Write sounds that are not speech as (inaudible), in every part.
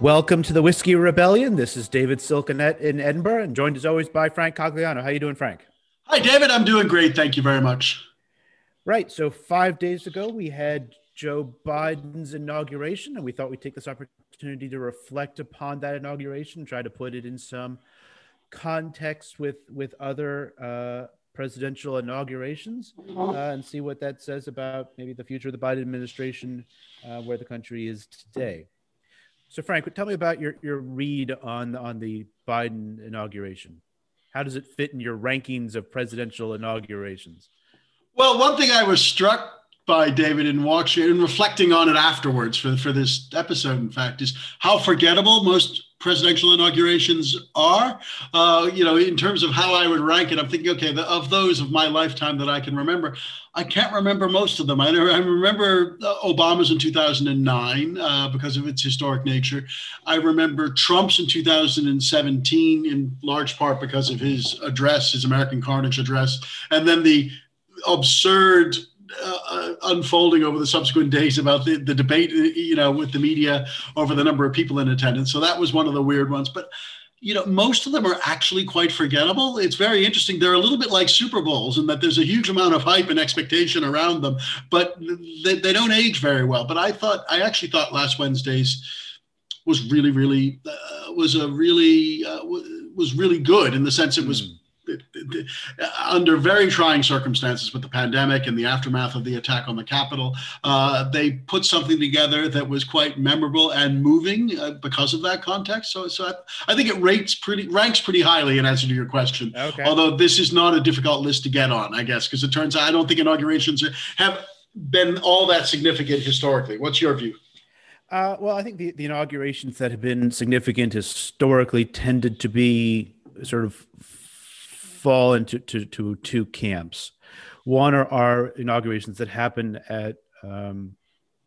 Welcome to the Whiskey Rebellion. This is David Silkenat in Edinburgh, and joined as always by Frank Cogliano. How you doing, Frank? Hi, David. I'm doing great. Thank you very much. Right. So five days ago, we had Joe Biden's inauguration, and we thought we'd take this opportunity to reflect upon that inauguration, try to put it in some context with with other uh, presidential inaugurations, uh, and see what that says about maybe the future of the Biden administration, uh, where the country is today. So, Frank, tell me about your your read on on the Biden inauguration. How does it fit in your rankings of presidential inaugurations? Well, one thing I was struck by David in watching and reflecting on it afterwards for, for this episode, in fact, is how forgettable most presidential inaugurations are. Uh, you know, in terms of how I would rank it, I'm thinking, okay, the, of those of my lifetime that I can remember, I can't remember most of them. I, I remember Obama's in 2009 uh, because of its historic nature. I remember Trump's in 2017 in large part because of his address, his American Carnage address, and then the absurd uh, uh, unfolding over the subsequent days about the, the debate, you know, with the media over the number of people in attendance. So that was one of the weird ones. But you know, most of them are actually quite forgettable. It's very interesting. They're a little bit like Super Bowls in that there's a huge amount of hype and expectation around them, but they, they don't age very well. But I thought, I actually thought last Wednesday's was really, really, uh, was a really, uh, was really good in the sense it was. Mm under very trying circumstances with the pandemic and the aftermath of the attack on the Capitol, uh, they put something together that was quite memorable and moving uh, because of that context. So, so I, I, think it rates pretty ranks pretty highly in answer to your question. Okay. Although this is not a difficult list to get on, I guess, because it turns out I don't think inaugurations have been all that significant historically. What's your view? Uh, well, I think the, the inaugurations that have been significant historically tended to be sort of fall into to, to two camps. One are our inaugurations that happen at um,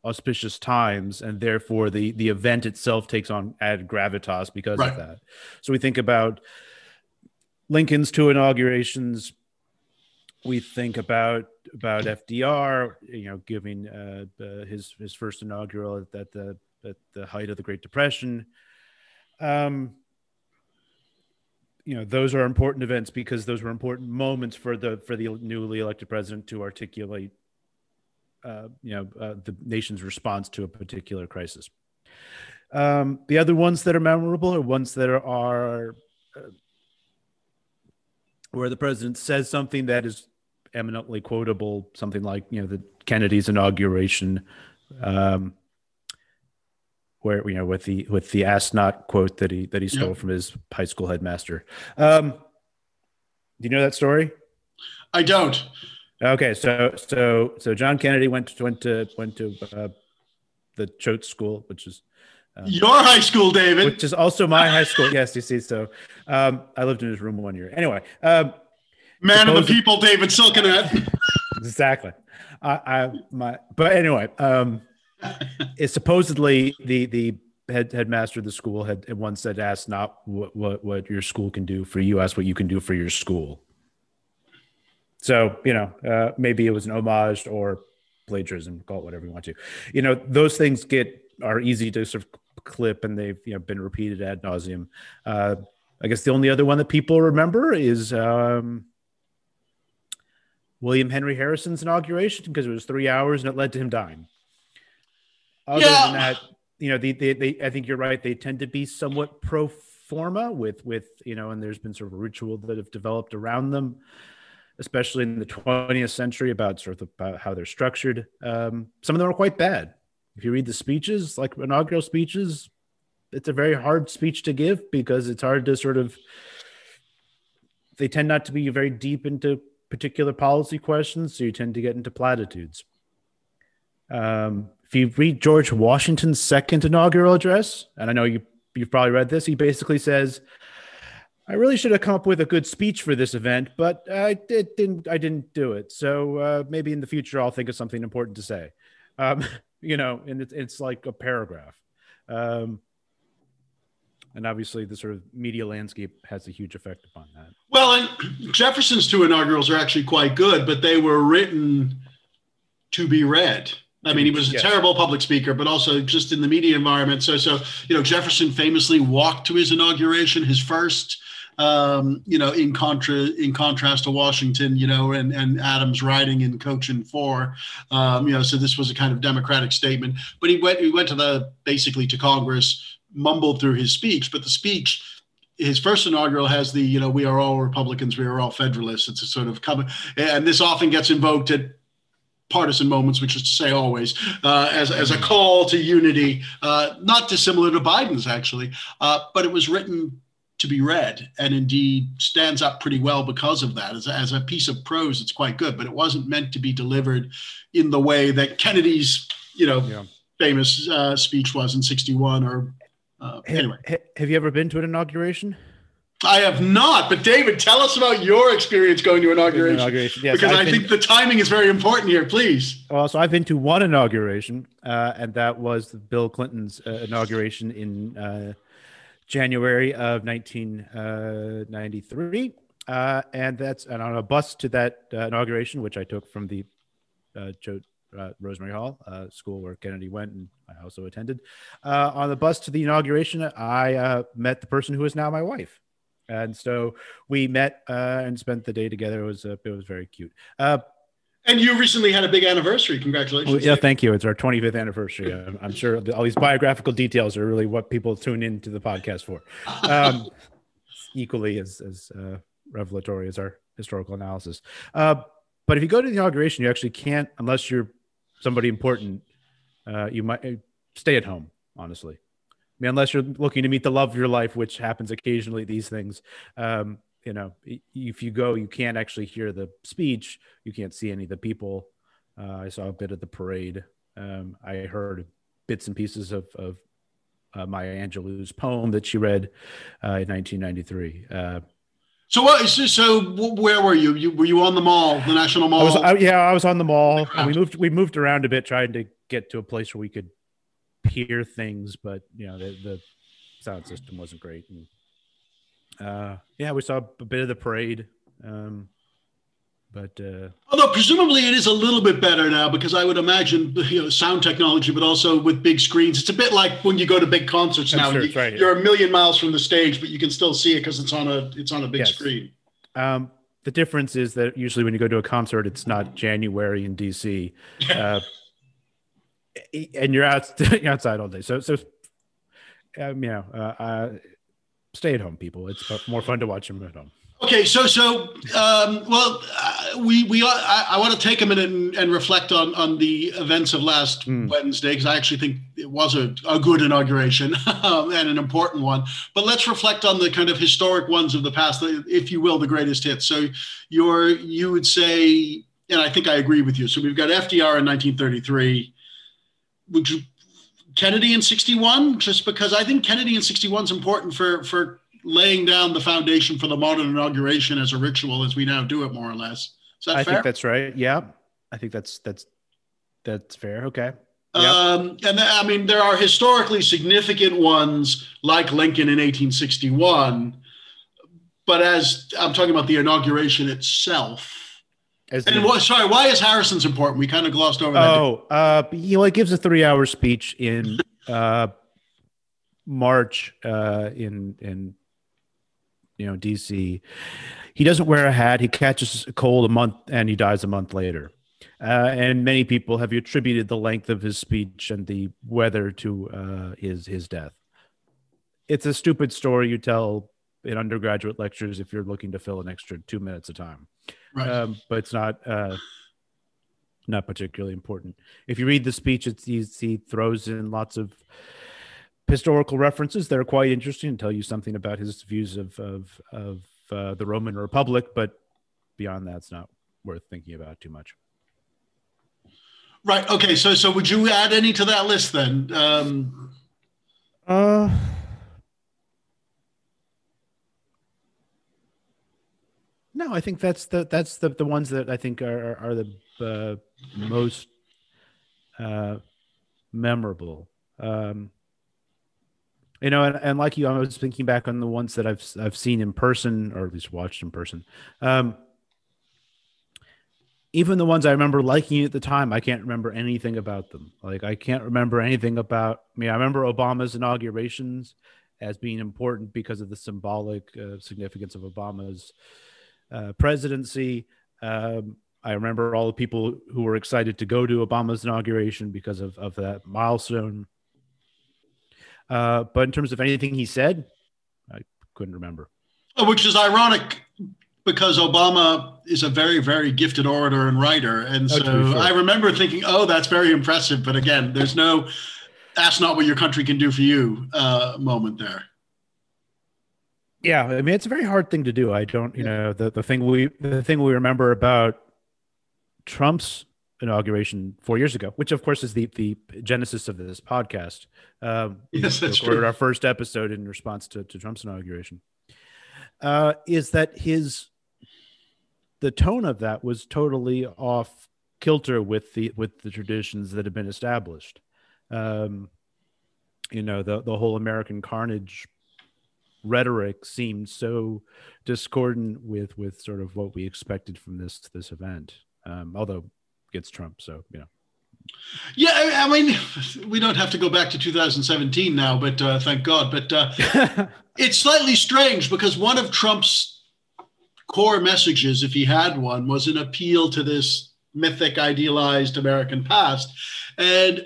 auspicious times, and therefore the the event itself takes on added gravitas because right. of that. So we think about Lincoln's two inaugurations. We think about about FDR, you know, giving uh, uh, his his first inaugural at, at the at the height of the Great Depression. Um, you know those are important events because those were important moments for the for the newly elected president to articulate uh, you know uh, the nation's response to a particular crisis. Um, the other ones that are memorable are ones that are uh, where the president says something that is eminently quotable something like you know the kennedy's inauguration um, where you know with the with the ask not quote that he that he stole yep. from his high school headmaster. Um, do you know that story? I don't. Okay, so so so John Kennedy went to went to went to uh, the Choate School, which is um, your high school, David, which is also my high school. Yes, you see. So um, I lived in his room one year. Anyway, um, man of the people, David Silkenat. (laughs) exactly. I, I my but anyway. Um, is supposedly the the head headmaster of the school had once said, "Ask not what, what what your school can do for you, ask what you can do for your school." So you know, uh, maybe it was an homage or plagiarism, call it whatever you want to. You know, those things get are easy to sort of clip, and they've you know been repeated ad nauseum. Uh, I guess the only other one that people remember is um, William Henry Harrison's inauguration because it was three hours and it led to him dying. Other yeah. than that, you know, they, they, they, I think you're right. They tend to be somewhat pro forma with, with, you know, and there's been sort of a ritual that have developed around them, especially in the 20th century about sort of about how they're structured. Um, some of them are quite bad. If you read the speeches, like inaugural speeches, it's a very hard speech to give because it's hard to sort of, they tend not to be very deep into particular policy questions. So you tend to get into platitudes. Um, if you read George Washington's second inaugural address, and I know you you've probably read this, he basically says, "I really should have come up with a good speech for this event, but I didn't. I didn't do it. So uh, maybe in the future I'll think of something important to say." Um, (laughs) you know, and it's it's like a paragraph. Um, and obviously the sort of media landscape has a huge effect upon that. Well, and (clears throat) Jefferson's two inaugurals are actually quite good, but they were written to be read I mean, he was a yes. terrible public speaker, but also just in the media environment. So, so you know, Jefferson famously walked to his inauguration, his first. Um, you know, in contra in contrast to Washington, you know, and and Adams riding in coaching for, um, you know, so this was a kind of democratic statement. But he went he went to the basically to Congress, mumbled through his speech, but the speech his first inaugural has the you know we are all republicans we are all federalists it's a sort of cover and this often gets invoked at partisan moments which is to say always uh, as, as a call to unity uh, not dissimilar to biden's actually uh, but it was written to be read and indeed stands up pretty well because of that as a, as a piece of prose it's quite good but it wasn't meant to be delivered in the way that kennedy's you know yeah. famous uh, speech was in 61 or uh, anyway, have you ever been to an inauguration? I have not, but David, tell us about your experience going to inauguration. inauguration yes, because I've I been, think the timing is very important here. Please. Well, so I've been to one inauguration, uh, and that was Bill Clinton's uh, inauguration in uh, January of 1993, uh, and that's and on a bus to that uh, inauguration, which I took from the Choate uh, Rosemary Hall, uh, school where Kennedy went, and I also attended. Uh, on the bus to the inauguration, I uh, met the person who is now my wife, and so we met uh, and spent the day together. It was uh, it was very cute. and you recently had a big anniversary. Congratulations! Well, yeah, thank you. It's our 25th anniversary. (laughs) I'm, I'm, sure all these biographical details are really what people tune into the podcast for. Um, (laughs) equally as as revelatory as our historical analysis. but if you go to the inauguration, you actually can't unless you're somebody important, uh, you might uh, stay at home, honestly. I mean, unless you're looking to meet the love of your life, which happens occasionally, these things, um, you know, if you go, you can't actually hear the speech. You can't see any of the people. Uh, I saw a bit of the parade. Um, I heard bits and pieces of, of uh, Maya Angelou's poem that she read uh, in 1993. Uh, so what? So, so where were you? you? Were you on the mall, the National Mall? I was, I, yeah, I was on the mall. We moved. We moved around a bit, trying to get to a place where we could hear things, but you know, the, the sound system wasn't great. And uh, yeah, we saw a bit of the parade. Um, but uh, although presumably it is a little bit better now because I would imagine you know sound technology, but also with big screens, it's a bit like when you go to big concerts now. You, right, you're yeah. a million miles from the stage, but you can still see it because it's on a it's on a big yes. screen. Um, the difference is that usually when you go to a concert, it's not January in DC, uh, (laughs) and you're out (laughs) outside all day. So so um, you know, uh, uh, stay at home, people. It's more fun to watch them at home. Okay, so so um, well, uh, we we I, I want to take a minute and, and, reflect on on the events of last mm. Wednesday because I actually think it was a, a good inauguration (laughs) um, and an important one. But let's reflect on the kind of historic ones of the past, if you will, the greatest hits. So you're you would say, and I think I agree with you. So we've got FDR in 1933. Would you Kennedy in 61? Just because I think Kennedy in 61 is important for for laying down the foundation for the modern inauguration as a ritual as we now do it more or less. Is that I fair? think that's right. Yeah. I think that's that's that's fair. Okay. Yep. Um, and I mean, there are historically significant ones like Lincoln in 1861, but as I'm talking about the inauguration itself. As and what, sorry, why is Harrison's important? We kind of glossed over that. Oh, uh, you know, it gives a three-hour speech in (laughs) uh, March uh, in in you know, DC. He doesn't wear a hat. He catches a cold a month and he dies a month later. Uh, and many people have attributed the length of his speech and the weather to uh, his his death. It's a stupid story you tell in undergraduate lectures if you're looking to fill an extra two minutes of time, right. um, but it's not uh, not particularly important. If you read the speech, it's he throws in lots of historical references that are quite interesting and tell you something about his views of of, of uh, the Roman Republic, but beyond that, it's not worth thinking about too much. Right. Okay. So, so would you add any to that list then? Um... Uh. No, I think that's the that's the the ones that I think are are, the uh, most uh, memorable. Um, you know, and, and like you, I was thinking back on the ones that I've I've seen in person, or at least watched in person. Um, even the ones I remember liking at the time, I can't remember anything about them. Like I can't remember anything about. I mean, I remember Obama's inaugurations as being important because of the symbolic uh, significance of Obama's uh, presidency. Um, I remember all the people who were excited to go to Obama's inauguration because of, of that milestone. Uh, but in terms of anything he said, I couldn't remember. Which is ironic because Obama is a very, very gifted orator and writer. And oh, so sure. I remember thinking, oh, that's very impressive. But again, there's no, that's not what your country can do for you uh, moment there. Yeah, I mean it's a very hard thing to do. I don't, you yeah. know, the, the thing we the thing we remember about Trump's inauguration four years ago, which of course is the the genesis of this podcast. Um, (laughs) yes, that's recorded true. our first episode in response to, to Trump's inauguration. Uh, is that his the tone of that was totally off kilter with the with the traditions that have been established. Um, you know, the the whole American carnage rhetoric seemed so discordant with with sort of what we expected from this this event. Um, although gets Trump, so you know. Yeah, I, mean, we don't have to go back to 2017 now, but uh, thank God. But uh, (laughs) it's slightly strange because one of Trump's core messages, if he had one, was an appeal to this mythic, idealized American past. And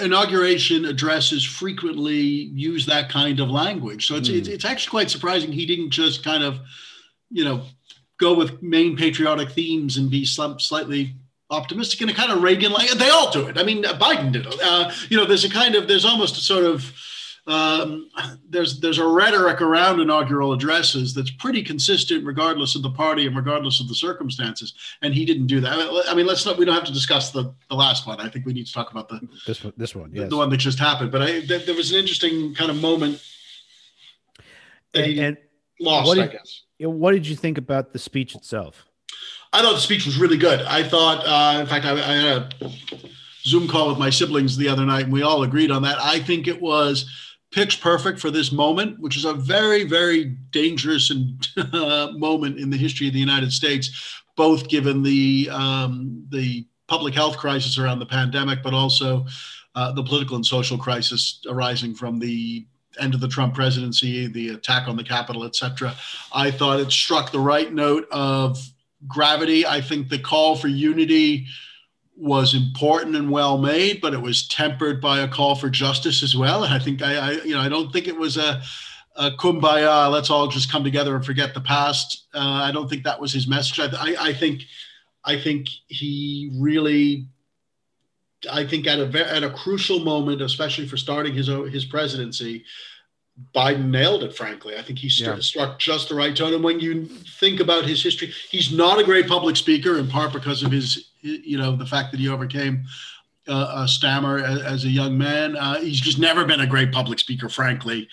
inauguration addresses frequently use that kind of language. So it's, mm. it's, it's actually quite surprising he didn't just kind of, you know, go with main patriotic themes and be slightly optimistic and a kind of Reagan like they all do it. I mean, Biden did it. Uh, you know, there's a kind of there's almost a sort of um, there's there's a rhetoric around inaugural addresses that's pretty consistent regardless of the party and regardless of the circumstances. And he didn't do that. I mean, let's not we don't have to discuss the, the last one. I think we need to talk about the this one, this one, yes. the, the one that just happened. But I, th- there was an interesting kind of moment. And, and lost, what did, I guess. What did you think about the speech itself? I thought the speech was really good. I thought, uh, in fact, I, I had a Zoom call with my siblings the other night, and we all agreed on that. I think it was pitch perfect for this moment, which is a very, very dangerous and uh, (laughs) moment in the history of the United States, both given the um, the public health crisis around the pandemic, but also uh, the political and social crisis arising from the end of the Trump presidency, the attack on the Capitol, et cetera. I thought it struck the right note of gravity. I think the call for unity was important and well made, but it was tempered by a call for justice as well. And I think I, I you know, I don't think it was a, a kumbaya. Let's all just come together and forget the past. Uh, I don't think that was his message. I, I, I, think, I think he really, I think at a at a crucial moment, especially for starting his his presidency, Biden nailed it, frankly. I think he st- yeah. struck just the right tone. And when you think about his history, he's not a great public speaker, in part because of his, you know, the fact that he overcame uh, a stammer as, as, a young man. Uh, he's just never been a great public speaker, frankly.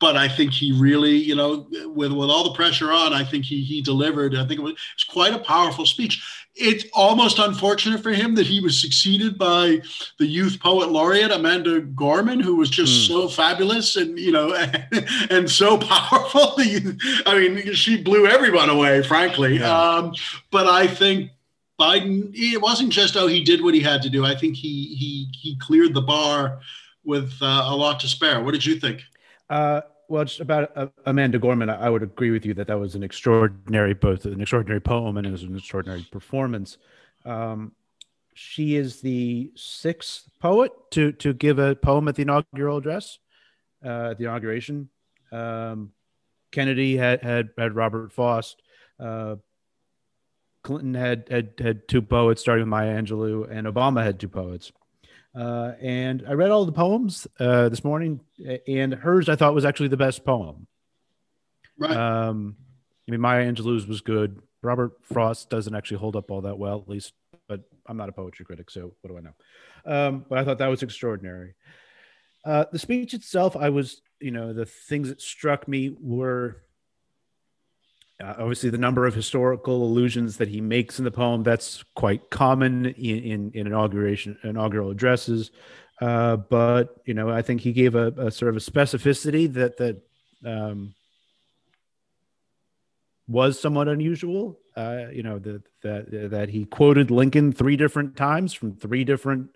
But I think he really, you know, with, with all the pressure on, I think he he delivered. I think it was, it was quite a powerful speech it's almost unfortunate for him that he was succeeded by the youth poet laureate Amanda Gorman, who was just mm. so fabulous and you know (laughs) and so powerful. (laughs) I mean, she blew everyone away, frankly. Yeah. Um, but I think Biden, it wasn't just oh he did what he had to do. I think he he he cleared the bar with uh, a lot to spare. What did you think? Uh, well, just about uh, Amanda Gorman, I, would agree with you that that was an extraordinary, both an extraordinary poem and it was an extraordinary performance. Um, she is the sixth poet to to give a poem at the inaugural address, uh, the inauguration. Um, Kennedy had had had Robert Frost. Uh, Clinton had, had had two poets, starting with Maya Angelou, and Obama had two poets. Uh, and I read all the poems uh, this morning, and hers I thought was actually the best poem. Right. Um, I mean, Maya Angelou's was good. Robert Frost doesn't actually hold up all that well, at least. But I'm not a poetry critic, so what do I know? Um, but I thought that was extraordinary. Uh, the speech itself, I was, you know, the things that struck me were uh, obviously, the number of historical allusions that he makes in the poem that's quite common in, in, in inauguration inaugural addresses. Uh, but you know, I think he gave a, a sort of a specificity that that um, was somewhat unusual. uh, you know, that that that he quoted Lincoln three different times from three different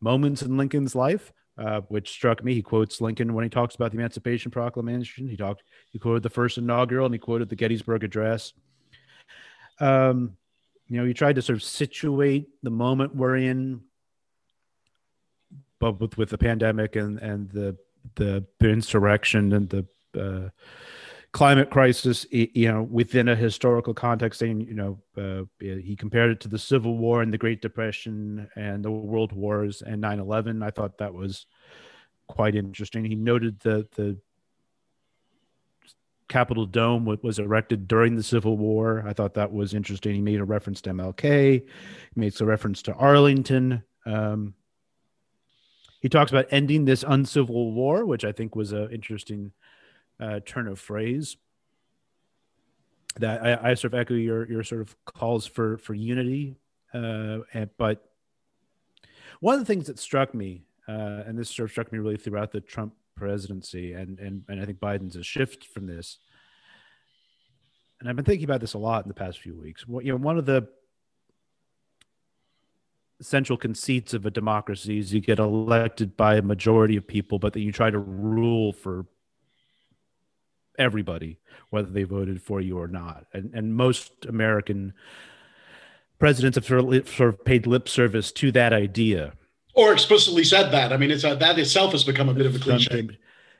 moments in Lincoln's life, uh, which struck me. He quotes Lincoln when he talks about the Emancipation Proclamation. He talked, he quoted the first inaugural, and he quoted the Gettysburg Address. Um, you know, he tried to sort of situate the moment we're in, but with, with the pandemic and and the the insurrection and the uh, climate crisis, you know, within a historical context, saying, you know, uh, he compared it to the Civil War and the Great Depression and the World Wars and 9 11. I thought that was quite interesting. He noted that the Capitol Dome was erected during the Civil War. I thought that was interesting. He made a reference to MLK, he makes a reference to Arlington. Um, he talks about ending this uncivil war, which I think was an interesting uh, turn of phrase that I, I, sort of echo your your sort of calls for for unity. Uh, and, but one of the things that struck me, uh, and this sort of struck me really throughout the Trump presidency, and and and I think Biden's a shift from this. And I've been thinking about this a lot in the past few weeks. You know, one of the central conceits of a democracy is you get elected by a majority of people, but then you try to rule for everybody, whether they voted for you or not. And, and most American presidents have sort of paid lip service to that idea. Or explicitly said that. I mean, it's a, that itself has become a bit of a cliche.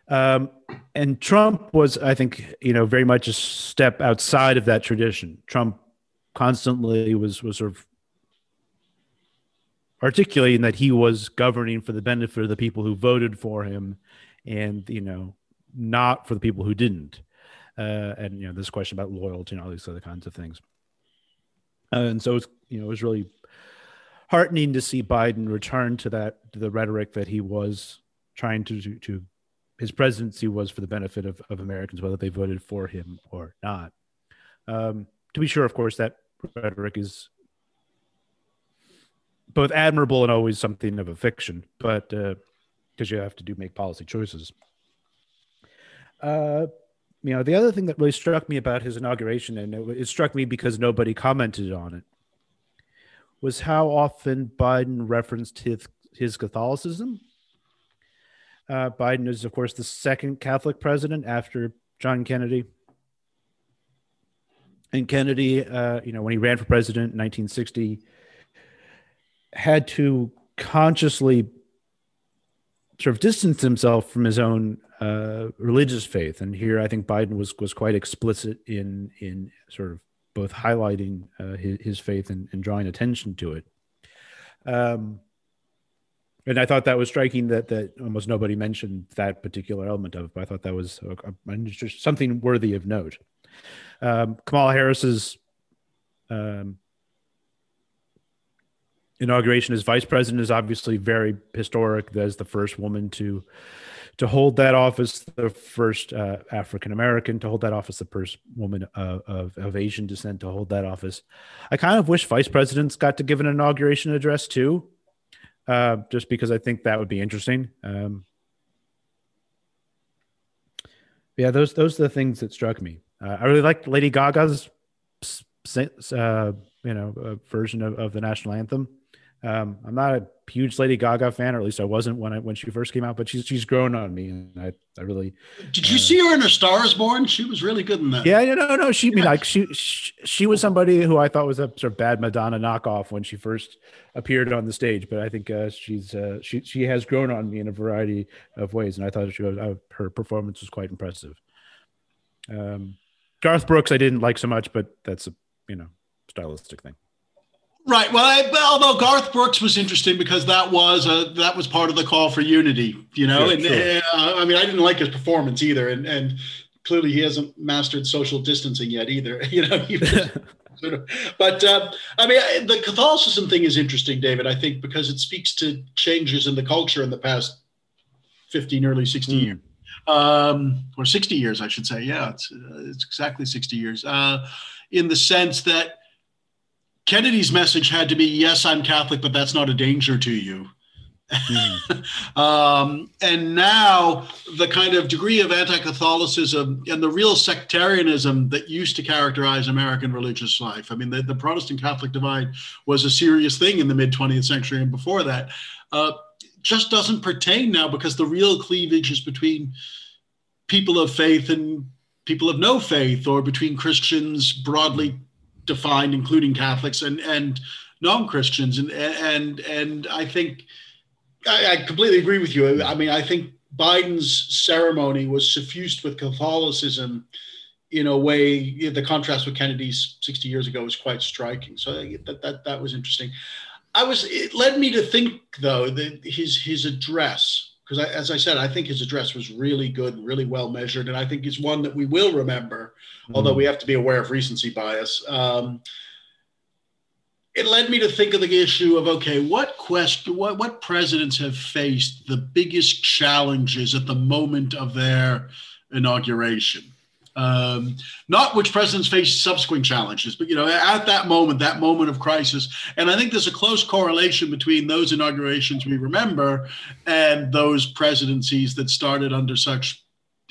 Um, and Trump was, I think, you know, very much a step outside of that tradition. Trump constantly was was sort of articulating that he was governing for the benefit of the people who voted for him, and you know, not for the people who didn't. Uh, and you know, this question about loyalty and all these other kinds of things. Uh, and so it's you know it was really heartening to see Biden return to that to the rhetoric that he was trying to to, to his presidency was for the benefit of, of Americans, whether they voted for him or not. Um, to be sure, of course, that rhetoric is both admirable and always something of a fiction, but because uh, you have to do make policy choices. Uh, you know, the other thing that really struck me about his inauguration, and it, it struck me because nobody commented on it, was how often Biden referenced his, his Catholicism. Uh, Biden is, of course, the second Catholic president after John Kennedy. And Kennedy, uh, you know, when he ran for president in 1960, had to consciously sort of distanced himself from his own uh, religious faith, and here I think Biden was was quite explicit in in sort of both highlighting uh, his, his, faith and, and, drawing attention to it. Um, and I thought that was striking that that almost nobody mentioned that particular element of it. But I thought that was a, a, something worthy of note. Um, Kamala Harris's um, inauguration as vice president is obviously very historic. As the first woman to to hold that office, the first uh, African American to hold that office, the first woman uh, of, of Asian descent to hold that office. I kind of wish vice presidents got to give an inauguration address too, uh, just because I think that would be interesting. Um, yeah, those those are the things that struck me. Uh, I really liked Lady Gaga's, uh, you know, version of, of the national anthem. Um, I'm not a huge Lady Gaga fan, or at least I wasn't when I when she first came out. But she's she's grown on me, and I I really. Did you uh, see her in A Star Is Born? She was really good in that. Yeah, no, no. She yeah. mean like she, she she was somebody who I thought was a sort of bad Madonna knockoff when she first appeared on the stage. But I think uh, she's uh, she she has grown on me in a variety of ways, and I thought she was, uh, her performance was quite impressive. Um, Garth Brooks I didn't like so much, but that's a you know stylistic thing. Right. Well, I, although Garth Brooks was interesting because that was a, that was part of the call for unity, you know. Yeah, and sure. uh, I mean, I didn't like his performance either, and and clearly he hasn't mastered social distancing yet either, (laughs) you know. (laughs) but uh, I mean, the Catholicism thing is interesting, David. I think because it speaks to changes in the culture in the past fifteen, early sixty mm. years, um, or sixty years, I should say. Yeah, it's uh, it's exactly sixty years. Uh, in the sense that Kennedy's message had to be, yes, I'm Catholic, but that's not a danger to you. Mm. (laughs) um, and now the kind of degree of anti-Catholicism and the real sectarianism that used to characterize American religious life. I mean, the, the Protestant Catholic divide was a serious thing in the mid 20th century and before that. Uh, just doesn't pertain now because the real cleavage is between people of faith and people of no faith, or between Christians broadly defined, including Catholics and and non-Christians. And and and I think I, I completely agree with you. I mean, I think Biden's ceremony was suffused with Catholicism in a way. The contrast with Kennedy's 60 years ago was quite striking. So that that that was interesting. I was. It led me to think, though, that his his address, because as I said, I think his address was really good, really well measured, and I think it's one that we will remember. Mm. Although we have to be aware of recency bias. Um, it led me to think of the issue of okay, what question, what what presidents have faced the biggest challenges at the moment of their inauguration? Um, not which presidents face subsequent challenges, but you know, at that moment, that moment of crisis. And I think there's a close correlation between those inaugurations we remember and those presidencies that started under such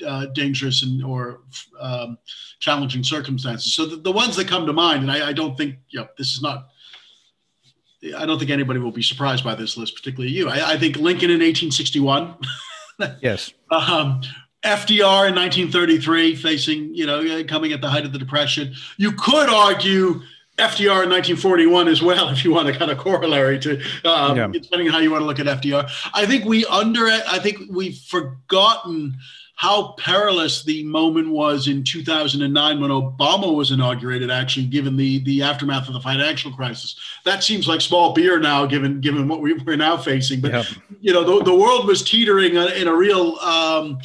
uh, dangerous and or um, challenging circumstances. So the, the, ones that come to mind, and I, I don't think you know, this is not. I don't think anybody will be surprised by this list, particularly you. I, I think Lincoln in 1861. yes. (laughs) Um, FDR in 1933, facing, you know, coming at the height of the Depression. You could argue FDR in 1941 as well, (laughs) if you want a kind of corollary to, um, yeah. depending on how you want to look at FDR. I think we under, I think we've forgotten how perilous the moment was in 2009 when Obama was inaugurated, actually, given the, the aftermath of the financial crisis. That seems like small beer now, given given what we, are now facing. But, yep. you know, the, the world was teetering in a real, um,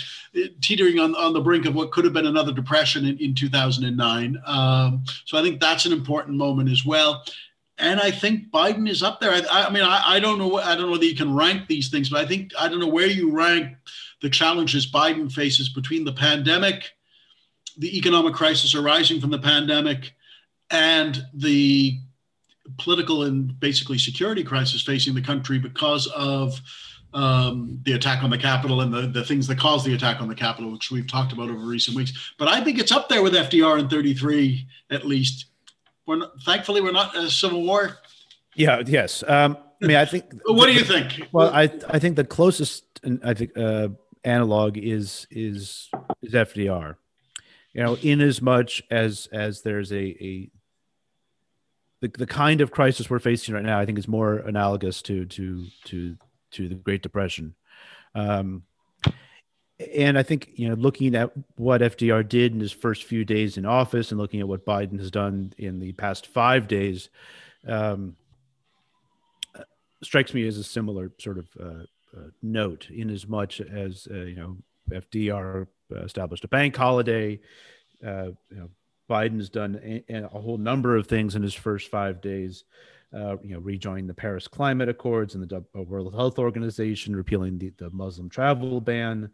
teetering on, on the brink of what could have been another depression in, in 2009. Um, so I think that's an important moment as well and I think Biden is up there. I, I mean, I, I, don't know. I don't know whether you can rank these things, but I think I don't know where you rank the challenges Biden faces between the pandemic, the economic crisis arising from the pandemic, and the political and basically security crisis facing the country because of um, the attack on the Capitol and the, the things that caused the attack on the Capitol, which we've talked about over recent weeks. But I think it's up there with FDR in 33, at least. We're not, thankfully, we're not a civil war. Yeah, yes. Um, I mean, I think. what do you think? Well, I, I think the closest, I think, uh, analog is is is FDR. You know, in as much as as there's a a the, the kind of crisis we're facing right now, I think is more analogous to to to to the Great Depression. Um, and I think you know, looking at what FDR did in his first few days in office, and looking at what Biden has done in the past five days, um, strikes me as a similar sort of uh, note in as much as uh, you know FDR established a bank holiday. Uh, you know, Biden's done a, a, whole number of things in his first five days. Uh, you know, rejoining the Paris Climate Accords and the World Health Organization, repealing the, the Muslim travel ban,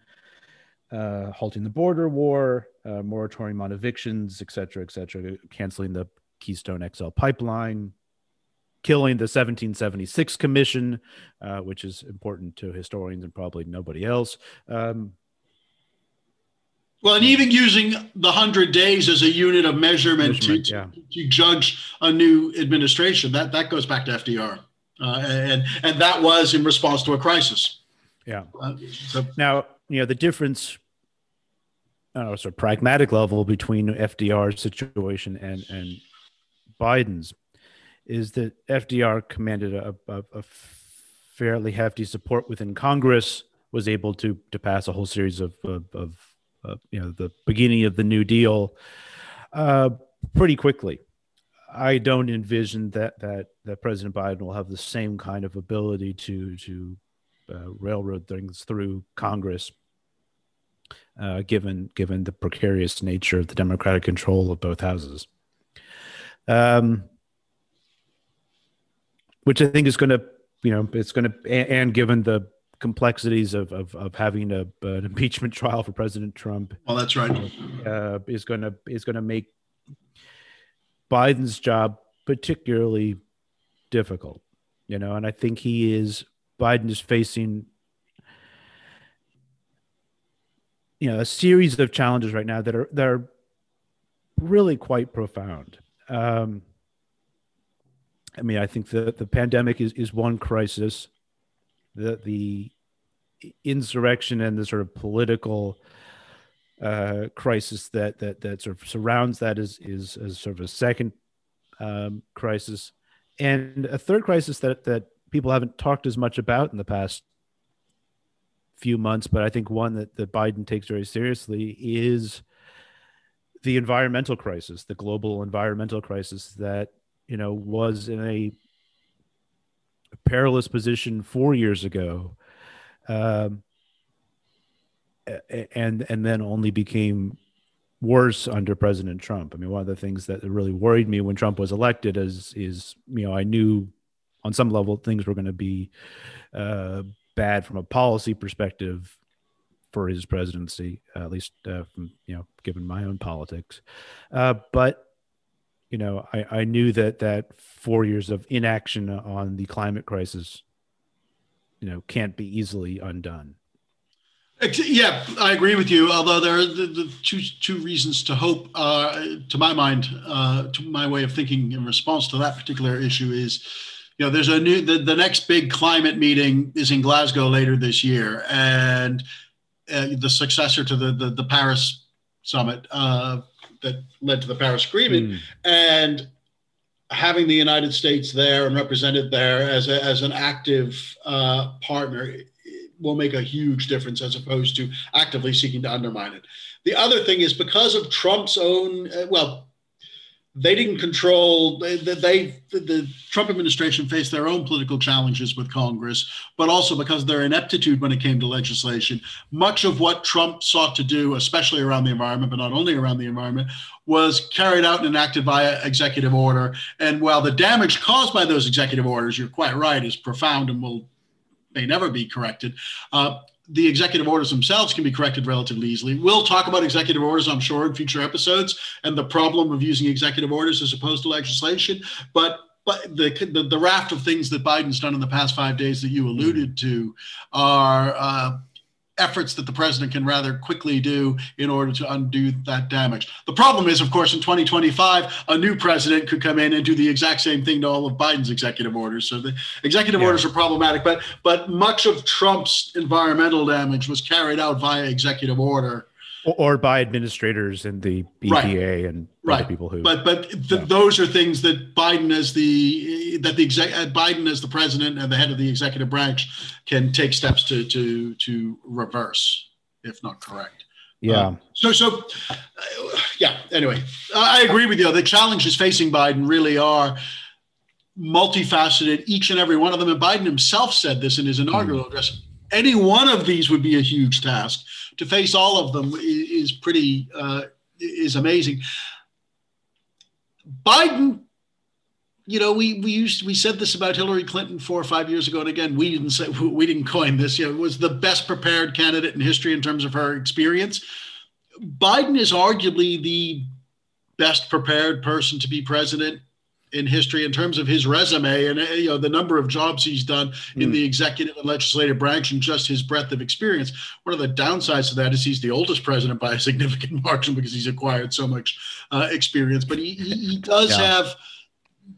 uh, halting the border war, uh, moratorium on evictions, et cetera, et cetera, canceling the Keystone XL pipeline, killing the 1776 commission, uh, which is important to historians and probably nobody else. Um, well, and even using the 100 days as a unit of measurement, measurement to, yeah. to, judge a new administration, that, that goes back to FDR. Uh, and, and that was in response to a crisis. Yeah. Uh, so, now, you know, the difference on a sort of pragmatic level between FDR's situation and, and Biden's is that FDR commanded a, a, a, fairly hefty support within Congress, was able to to pass a whole series of of, of uh, you know the beginning of the New Deal uh, pretty quickly. I don't envision that that that President Biden will have the same kind of ability to to uh, railroad things through Congress, uh, given given the precarious nature of the Democratic control of both houses. Um, which I think is going to, you know, it's going to, and, and, given the complexities of of, of having a, an impeachment trial for President Trump. Well, that's right. Uh, is going to is going to make Biden's job particularly difficult, you know, and I think he is Biden is facing you know a series of challenges right now that are that are really quite profound. Um, I mean, I think that the pandemic is is one crisis. The the insurrection and the sort of political uh, crisis that that that sort of surrounds that is is, is sort of a second um, crisis, and a third crisis that that people haven't talked as much about in the past few months, but I think one that, that Biden takes very seriously is the environmental crisis, the global environmental crisis that you know was in a perilous position four years ago, um, and and then only became worse under President Trump. I mean, one of the things that really worried me when Trump was elected is is you know I knew on some level things were going to be uh, bad from a policy perspective for his presidency, at least uh, from you know, given my own politics. Uh, but you know, I, I knew that that four years of inaction on the climate crisis, you know, can't be easily undone. Yeah, I agree with you. Although there are the, the two two reasons to hope, uh, to my mind, uh, to my way of thinking in response to that particular issue is you know, there's a new the, the next big climate meeting is in Glasgow later this year, and uh, the successor to the the, the Paris summit uh, that led to the Paris Agreement, mm. and having the United States there and represented there as a, as an active uh, partner will make a huge difference as opposed to actively seeking to undermine it. The other thing is because of Trump's own, uh, well, they didn't control they, they, the trump administration faced their own political challenges with congress but also because of their ineptitude when it came to legislation. Much of what trump sought to do especially around the environment but not only around the environment was carried out and enacted via executive order. And while the damage caused by those executive orders you're quite right is profound and will may never be corrected uh, the executive orders themselves can be corrected relatively easily. We'll talk about executive orders, I'm sure, in future episodes and the problem of using executive orders as opposed to legislation. But but the, the, the raft of things that Biden's done in the past five days that you alluded to are uh, efforts that the president can rather quickly do in order to undo that damage. The problem is, of course, in 2025, a new president could come in and do the exact same thing to all of Biden's executive orders. So the executive yeah. orders are problematic, but but much of Trump's environmental damage was carried out via executive order or, by administrators in the EPA right. and right. people who. But but th- those are things that Biden as the that the exec uh, Biden as the president and the head of the executive branch can take steps to to to reverse, if not correct. Yeah. Um, so so uh, yeah. Anyway, I agree with you. The challenges facing Biden really are multifaceted, each and every one of them. And Biden himself said this in his inaugural mm. address. Any one of these would be a huge task to face all of them is, pretty uh, is amazing. Biden, you know, we we used we said this about Hillary Clinton four or five years ago, and again, we didn't say (laughs) we didn't coin this. You know, was the best prepared candidate in history in terms of her experience. Biden is arguably the best prepared person to be president in history in terms of his resume and you know the number of jobs he's done mm. in hmm. the executive and legislative branch and just his breadth of experience one of the downsides to that is he's the oldest president by a significant (laughs) margin because he's acquired so much uh, experience but he, he does yeah. have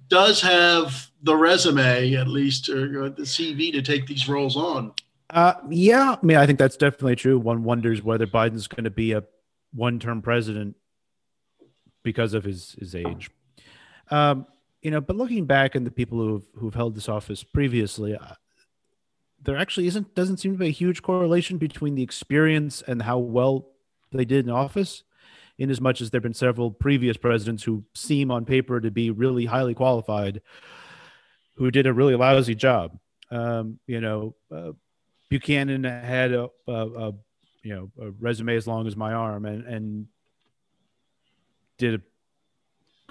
does have the resume at least or, the cv to take these roles on uh, yeah i mean i think that's definitely true one wonders whether biden's going to be a one-term president because of his his age um, you know, but looking back and the people who've who've held this office previously, uh, there actually isn't doesn't seem to be a huge correlation between the experience and how well they did in office. In as much as there have been several previous presidents who seem on paper to be really highly qualified, who did a really lousy job. Um, you know, uh, Buchanan had a, a, a, you know a resume as long as my arm and and did a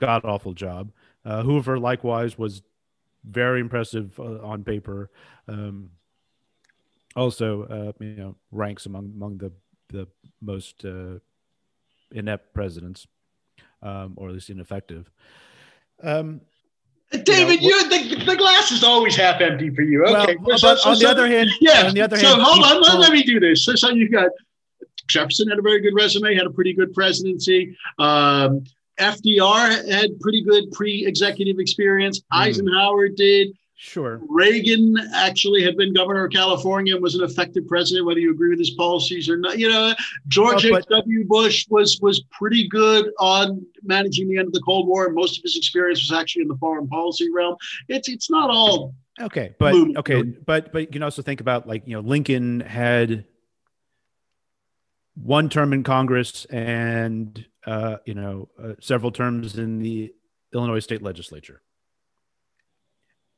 god awful job. Uh, Hoover likewise was very impressive uh, on paper. Um, also, uh, you know, ranks among among the the most uh, inept presidents, um, or at least ineffective. Um, David, you, know, you the, the, glass is always half empty for you. Okay. Well, so, so, on the so, other hand, yeah. On the other so hand, hold on, let, let, me do this. So, so you got Jefferson had a very good resume, had a pretty good presidency. Um, FDR had pretty good pre-executive experience. Mm. Eisenhower did. Sure. Reagan actually had been governor of California and was an effective president, whether you agree with his policies or not. You know, George uh, W. Bush was was pretty good on managing the end of the Cold War, most of his experience was actually in the foreign policy realm. It's it's not all okay, but okay, but but you can also think about like you know Lincoln had one term in Congress and uh, you know uh, several terms in the Illinois state legislature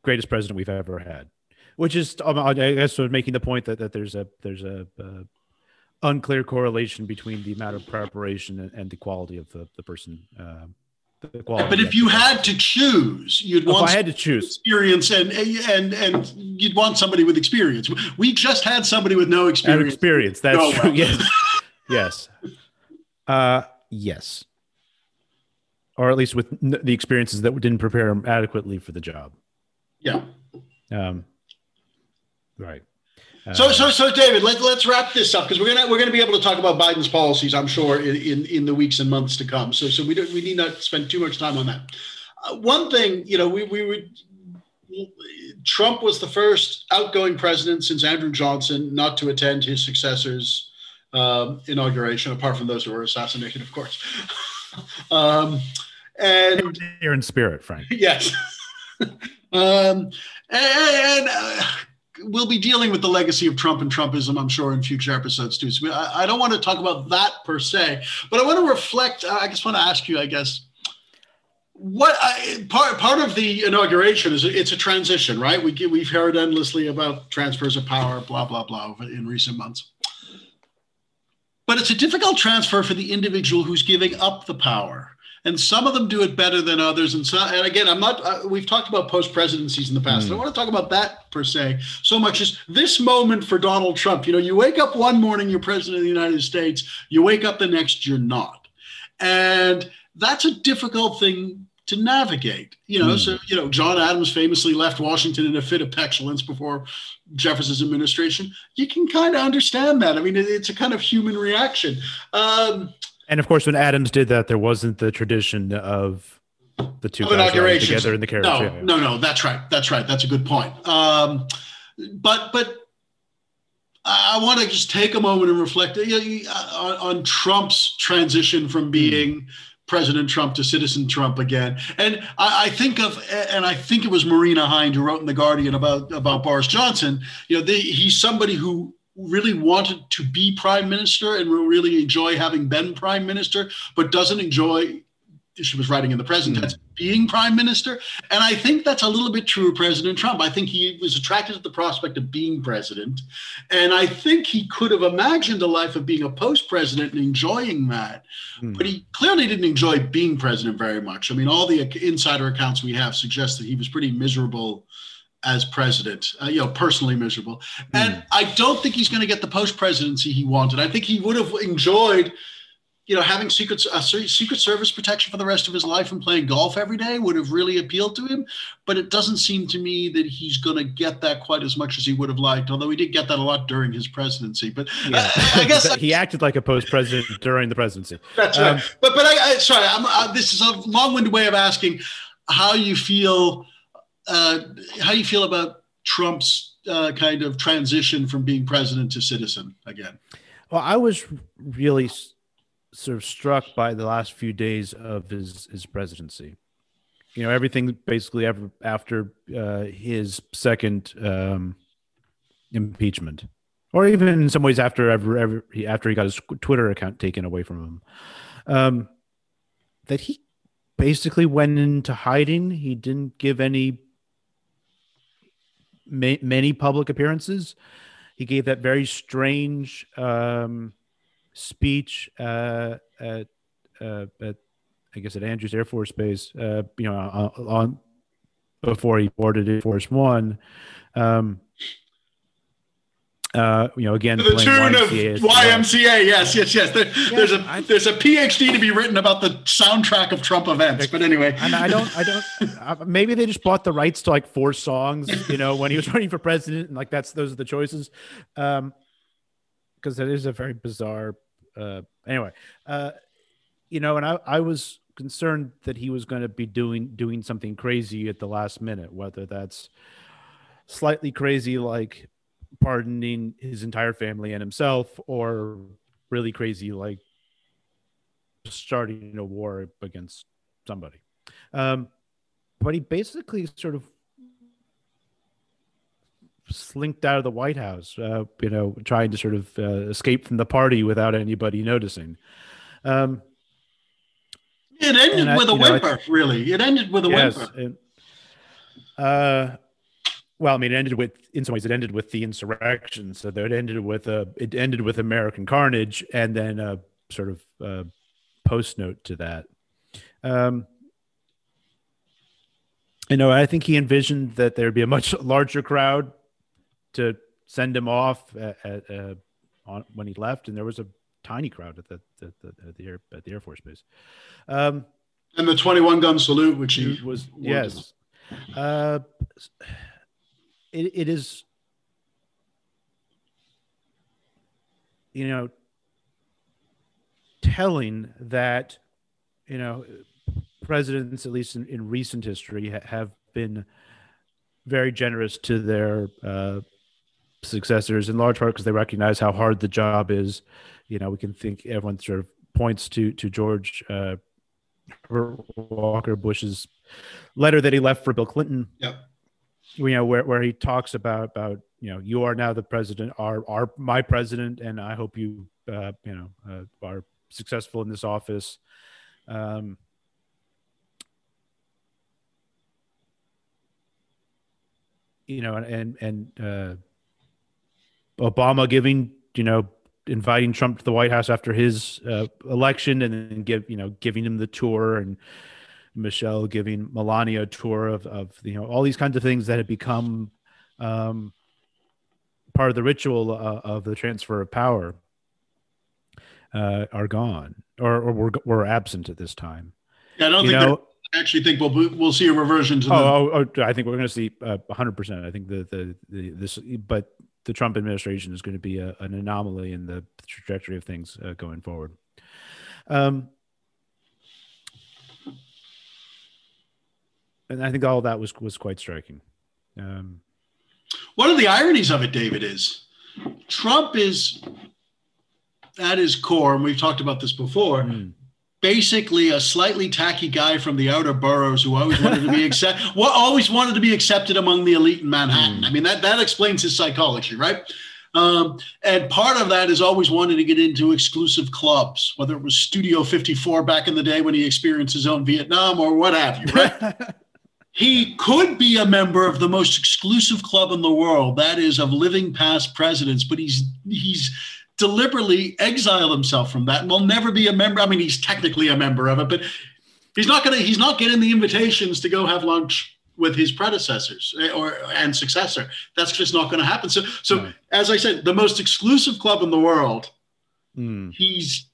greatest president we've ever had, which is um, I guess sort of making the point that, that there's a there's a, a unclear correlation between the amount of preparation and, and the quality of the, the person. Uh, the but if you had to choose, you'd oh, want I had to choose experience and and and you'd want somebody with experience. We just had somebody with no experience. And experience. That's no, true. (laughs) Yes. yes. Uh, yes. Or at least with the experiences that didn't prepare him adequately for the job. Yeah. Um, right. Uh, so, so, so, David, let, let's wrap this up because we're gonna we're gonna be able to talk about Biden's policies, I'm sure, in, in, in the weeks and months to come. So, so we don't we need not spend too much time on that. Uh, one thing, you know, we we would. Trump was the first outgoing president since Andrew Johnson not to attend his successor's um, inauguration, apart from those who were assassinated, of course. (laughs) um, and you're in spirit, Frank. (laughs) Yes. Um, and, uh, we'll be dealing with the legacy of Trump and Trumpism, I'm sure, in future episodes too. So I, I don't want to talk about that per se, but I want to reflect. I just want to ask you, I guess, what I, part part of the inauguration is it's a transition, right? We we've heard endlessly about transfers of power, blah blah blah, in recent months. But it's a difficult transfer for the individual who's giving up the power and some of them do it better than others. And so, and again, I'm not. Uh, we've talked about post presidencies in the past. Mm. I don't want to talk about that per se so much as this moment for Donald Trump. You know, you wake up one morning, you're president of the United States. You wake up the next, you're not, and that's a difficult thing to navigate. You know, mm. so you know, John Adams famously left Washington in a fit of petulance before Jefferson's administration. You can kind of understand that. I mean, it's a kind of human reaction. Um, and of course, when Adams did that, there wasn't the tradition of the two of guys together in the carriage. No, yeah. no, no. That's right. That's right. That's a good point. Um, but but I want to just take a moment and reflect on, on Trump's transition from being. President Trump to citizen Trump again. And I, I, think of, and I think it was Marina Hyde who wrote in The Guardian about, about Boris Johnson. You know, they, he's somebody who really wanted to be prime minister and will really enjoy having been prime minister, but doesn't enjoy. She was writing in the present tense, mm-hmm. being prime minister. And I think that's a little bit true of President Trump. I think he was attracted to the prospect of being president. And I think he could have imagined a life of being a post president and enjoying that. Mm. But he clearly didn't enjoy being president very much. I mean, all the insider accounts we have suggest that he was pretty miserable as president, uh, you know, personally miserable. And mm. I don't think he's going to get the post presidency he wanted. I think he would have enjoyed, you know, having secret uh, secret service protection for the rest of his life and playing golf every day would have really appealed to him. But it doesn't seem to me that he's going to get that quite as much as he would have liked. Although he did get that a lot during his presidency. But yeah. uh, I guess (laughs) he acted like a post president during the presidency. That's um, right. But but I, I sorry, I'm, uh, this is a long winded way of asking how you feel uh, how you feel about Trump's uh, kind of transition from being president to citizen again? Well, I was really sort of struck by the last few days of his his presidency. You know, everything basically ever after uh, his second um, impeachment, or even in some ways after ever, ever after he got his Twitter account taken away from him, um, that he basically went into hiding. He didn't give any ma- many public appearances. He gave that very strange um, speech uh, at, uh, at, I guess, at Andrews Air Force Base. Uh, you know, on, on, before he boarded Air Force One. Um, Uh, you know, again, to the tune of YMCA. Yes, yes, yes. There, yeah, there's a I, there's a PhD to be written about the soundtrack of Trump events. But anyway, and I don't, I don't. Uh, maybe they just bought the rights to like four songs. You know, when he was (laughs) running for president, and like that's those are the choices. Um, because it is a very bizarre. Uh, anyway, uh, you know, and I, I was concerned that he was going to be doing doing something crazy at the last minute, whether that's slightly crazy like pardoning his entire family and himself, or really crazy like starting a war against somebody. Um, but he basically sort of slinked out of the White House, uh, you know, trying to sort of uh, escape from the party without anybody noticing. Um, it ended with a whimper, know, really. It ended with a yes, whimper. It, uh, well, I mean, it ended with, in some ways, it ended with the insurrection. So it ended with a, it ended with American carnage, and then a sort of uh, post note to that. Um, you know, I think he envisioned that there'd be a much larger crowd to send him off at, at, uh, on, when he left, and there was a tiny crowd at the, at the, at the, air, at the Air Force Base. Um, and the 21 gun salute, which he was, yes. Uh, it, it is, you know, telling that, you know, presidents, at least in, in recent history, ha- have been very generous to their uh, successors in large part because they recognize how hard the job is. You know, we can think everyone sort of points to to George uh, Walker Bush's letter that he left for Bill Clinton. Yep. You know, where, where he talks about about you know you are now the president, are are my president, and I hope you uh, you know uh, are successful in this office. Um, you know, and and uh, Obama giving, you know, inviting Trump to the White House after his uh, election, and then give, you know, giving him the tour, and Michelle giving Melania a tour of, of you know, all these kinds of things that had become um, part of the ritual uh, of the transfer of power uh, are gone or, or were, were absent at this time. Yeah, I don't you think know, I actually think we'll we'll see a reversion to. The- oh, oh, oh, I think we're going to see uh, hundred percent. I think the, the the this, but the Trump administration is going to be a, an anomaly in the trajectory of things uh, going forward. Um, and I think all that was was quite striking. Um, One of the ironies of it, David, is Trump is at his core, and we've talked about this before. Mm basically a slightly tacky guy from the outer boroughs who always wanted to be (laughs) accepted always wanted to be accepted among the elite in manhattan. Mm. i mean that, that explains his psychology right? Um, and part of that is always wanting to get into exclusive clubs whether it was studio 54 back in the day when he experienced his own vietnam or what have you right? (laughs) He could be a member of the most exclusive club in the world that is of living past presidents but he's he's deliberately exile himself from that and will never be a member. I mean, he's technically a member of it, but he's not going to, he's not getting the invitations to go have lunch with his predecessors eh, or and successor. That's just not going to happen. So, so as I said, the most exclusive club in the world, mm. he's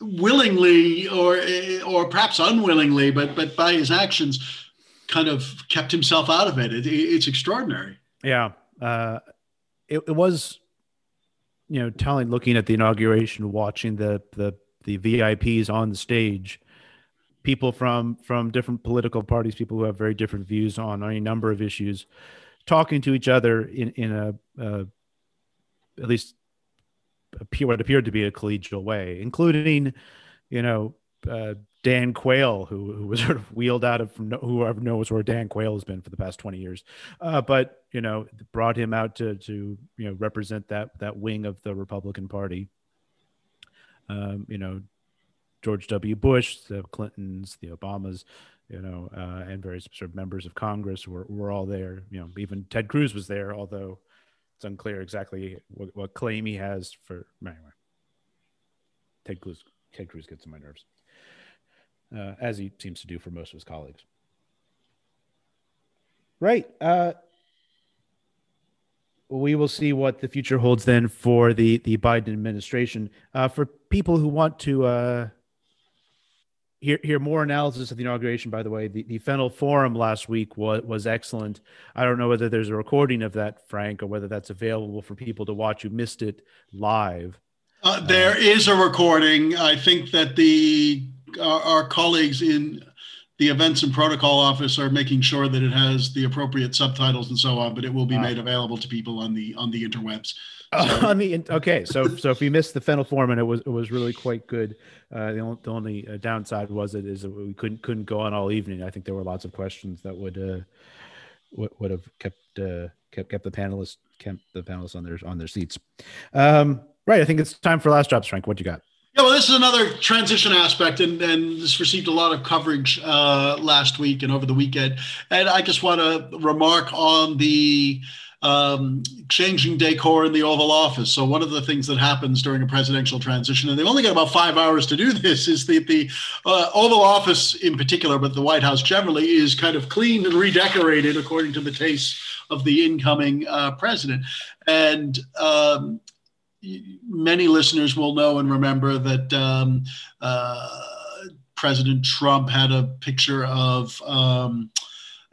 willingly or eh, or perhaps unwillingly, but but by his actions, kind of kept himself out of it. it it's extraordinary. Yeah, uh, it, it was you know, telling, looking at the inauguration, watching the the the VIPs on the stage, people from from different political parties, people who have very different views on any number of issues, talking to each other in in a uh, at least appear what appeared to be a collegial way, including, you know, uh, Dan Quayle, who, who was (laughs) sort of wheeled out of no, whoever knows where Dan Quayle has been for the past 20 years. Uh, but, you know, brought him out to, to, you know, represent that, that wing of the Republican party. Um, you know, George W. Bush, the Clintons, the Obamas, you know, uh, and various sort of members of Congress were, were all there. You know, even Ted Cruz was there, although it's unclear exactly what, what claim he has for, anyway. Ted Cruz, Ted Cruz gets on my nerves uh, as he seems to do for most of his colleagues. Right. Uh, we will see what the future holds then for the the Biden administration. Uh, for people who want to uh, hear hear more analysis of the inauguration, by the way, the, the Fennel Forum last week was was excellent. I don't know whether there's a recording of that, Frank, or whether that's available for people to watch who missed it live. Uh, there uh, is a recording. I think that the our, our colleagues in the events and protocol office are making sure that it has the appropriate subtitles and so on, but it will be made available to people on the on the interwebs. So. on the okay, so so if you missed the and it was it was really quite good. Uh, the only the only uh, downside was it is that we couldn't couldn't go on all evening. I think there were lots of questions that would uh, would, would have kept uh, kept kept the panelists kept the panelists on their on their seats. Um, right, I think it's time for last drops, Frank. What you got? Yeah, well, this is another transition aspect, and, and this received a lot of coverage uh, last week and over the weekend. And I just want to remark on the um, changing decor in the Oval Office. So one of the things that happens during a presidential transition, and they've only got about five hours to do (laughs) this, is that the uh, Oval Office in particular, but the White House generally, is kind of cleaned and redecorated according to the tastes of the incoming uh, president. And um, many listeners will know and remember that um, uh, President Trump had a picture of um,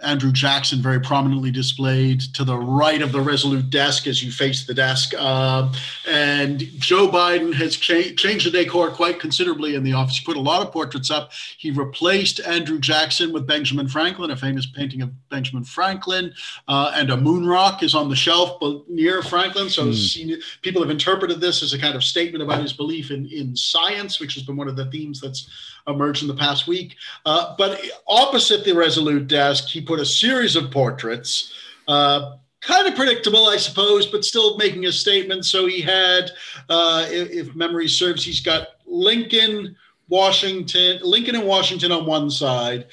Andrew Jackson very prominently displayed to the right of the Resolute desk as you face the desk. Uh, and Joe Biden has cha- changed the decor quite considerably in the office. He put a lot of portraits up. He replaced Andrew Jackson with Benjamin Franklin, a famous painting of Benjamin Franklin, uh, and a moon rock is on the shelf near Franklin. So mm. people have interpreted this as a kind of statement about his belief in, in science, which has been one of the themes that's emerged in the past week. Uh, but opposite the Resolute desk, he put a series of portraits. Uh, kind of predictable, I suppose, but still making a statement. So he had, uh, if, if, memory serves, he's got Lincoln, Washington, Lincoln and Washington on one side,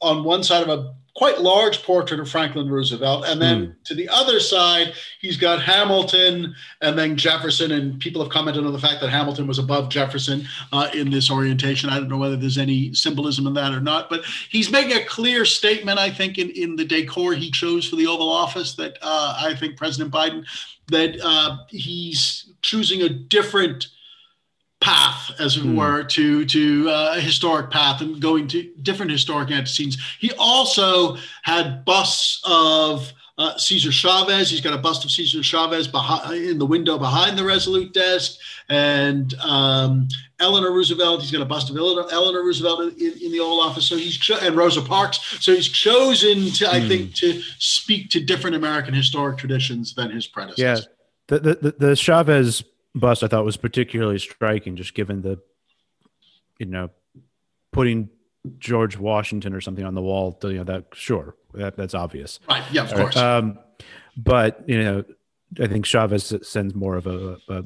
on one side of a quite large portrait of Franklin Roosevelt. And then mm. to the other side, he's got Hamilton and then Jefferson. And people have commented on the fact that Hamilton was above Jefferson uh, in this orientation. I don't know whether there's any symbolism in that or not, but he's making a clear statement, I think, in, in the decor he chose for the Oval Office that uh, I think President Biden, that uh, he's choosing a different – path, as it mm. were, to to uh, a historic path and going to different historic antecedents. He also had busts of uh, Cesar Chavez. He's got a bust of Cesar Chavez behind in the window behind the Resolute desk, and um, Eleanor Roosevelt. He's got a bust of Eleanor Roosevelt in, in the Oval Office. So he's cho- and Rosa Parks. So he's chosen to, I mm. think, to speak to different American historic traditions than his predecessor. Yeah, the the, the Chavez bust I thought was particularly striking, just given the, you know, putting George Washington or something on the wall. You know that sure that that's obvious. Right. Yeah. Of course. Um, but you know, I think Chavez sends more of a, a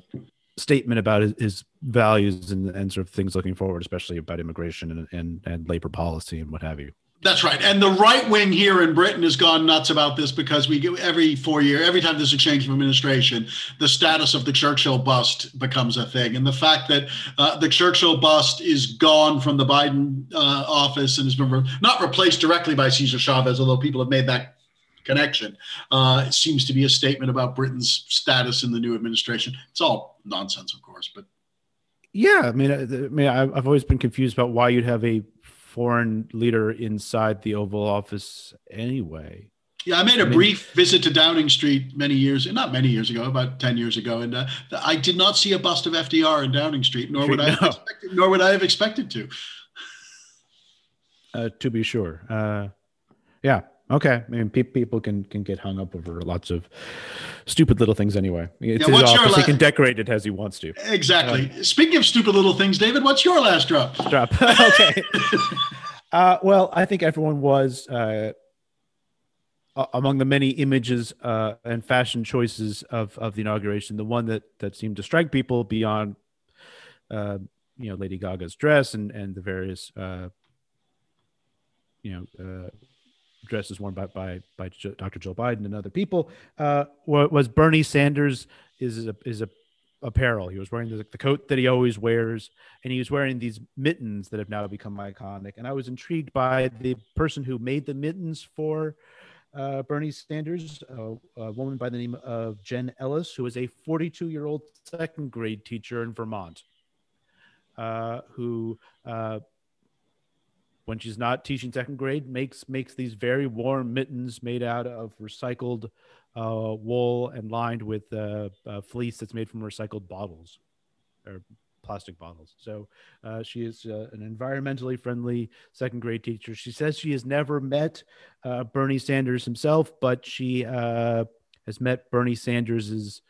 statement about his, his values and, and, sort of things looking forward, especially about immigration and, and, and labor policy and what have you. That's right. And the right wing here in Britain has gone nuts about this because we get every four year, every time there's a change of administration, the status of the Churchill bust becomes a thing. And the fact that uh, the Churchill bust is gone from the Biden uh, office and has been re- not replaced directly by Cesar Chavez, although people have made that connection, uh, seems to be a statement about Britain's status in the new administration. It's all nonsense, of course, but. Yeah, I mean, I, I mean, I've always been confused about why you'd have a foreign leader inside the Oval Office anyway. Yeah, I made a brief visit to Downing Street many years, not many years ago, about ten years ago, and uh, I did not see a bust of FDR in Downing Street, nor would (laughs) no. I have expected, nor would I have expected to. Uh, to be sure, uh, yeah, Okay, I mean, pe- people can can get hung up over lots of stupid little things anyway. It's yeah, his office; la- he can decorate it as he wants to. Exactly. Uh, Speaking of stupid little things, David, what's your last drop? Drop. (laughs) okay. (laughs) uh, well, I think everyone was uh, among the many images uh, and fashion choices of of the inauguration. The one that that seemed to strike people beyond, uh, you know, Lady Gaga's dress and and the various, uh, you know dresses worn by by, by Dr. Joe Biden and other people uh, was Bernie Sanders is a, is a apparel. He was wearing the, the, coat that he always wears, and he was wearing these mittens that have now become iconic. And I was intrigued by the person who made the mittens for uh, Bernie Sanders, a, a, woman by the name of Jen Ellis, who is a 42 year old second grade teacher in Vermont, uh, who, uh, when she's not teaching second grade, makes makes these very warm mittens made out of recycled uh, wool and lined with uh, fleece that's made from recycled bottles or plastic bottles. So uh, she is uh, an environmentally friendly second grade teacher. She says she has never met uh, Bernie Sanders himself, but she uh, has met Bernie Sanders's,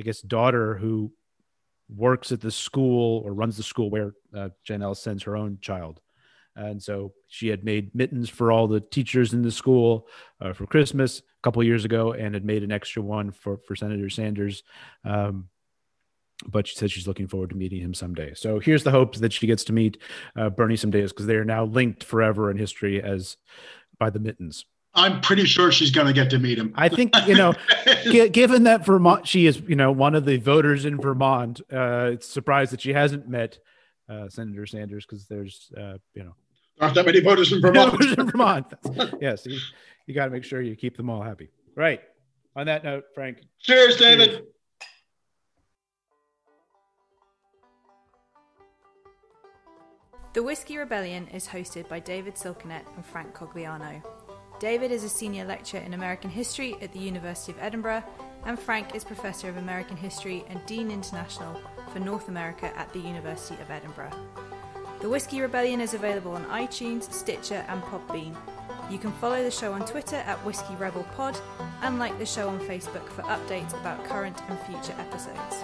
I guess, daughter who works at the school or runs the school where uh, Jen Ellis sends her own child. And so she had made mittens for all the teachers in the school uh, for Christmas a couple years ago, and had made an extra one for for Senator Sanders. Um, but she says she's looking forward to meeting him someday. So here's the hopes that she gets to meet uh, Bernie someday, because they are now linked forever in history as by the mittens. I'm pretty sure she's going to get to meet him. I think you know, (laughs) g- given that Vermont, she is you know one of the voters in Vermont. Uh, it's surprised that she hasn't met uh, Senator Sanders because there's uh, you know aren't that many voters in (laughs) Vermont. in Vermont. (laughs) yes, you, you got to make sure you keep them all happy. Right. On that note, Frank. Cheers, David. Cheers. The Whiskey Rebellion is hosted by David Silkenat and Frank Cogliano. David is a senior lecturer in American history at the University of Edinburgh, and Frank is Professor of American History and Dean International for North America at the University of Edinburgh. The Whiskey Rebellion is available on iTunes, Stitcher, and Podbean. You can follow the show on Twitter at Whiskey Rebel Pod and like the show on Facebook for updates about current and future episodes.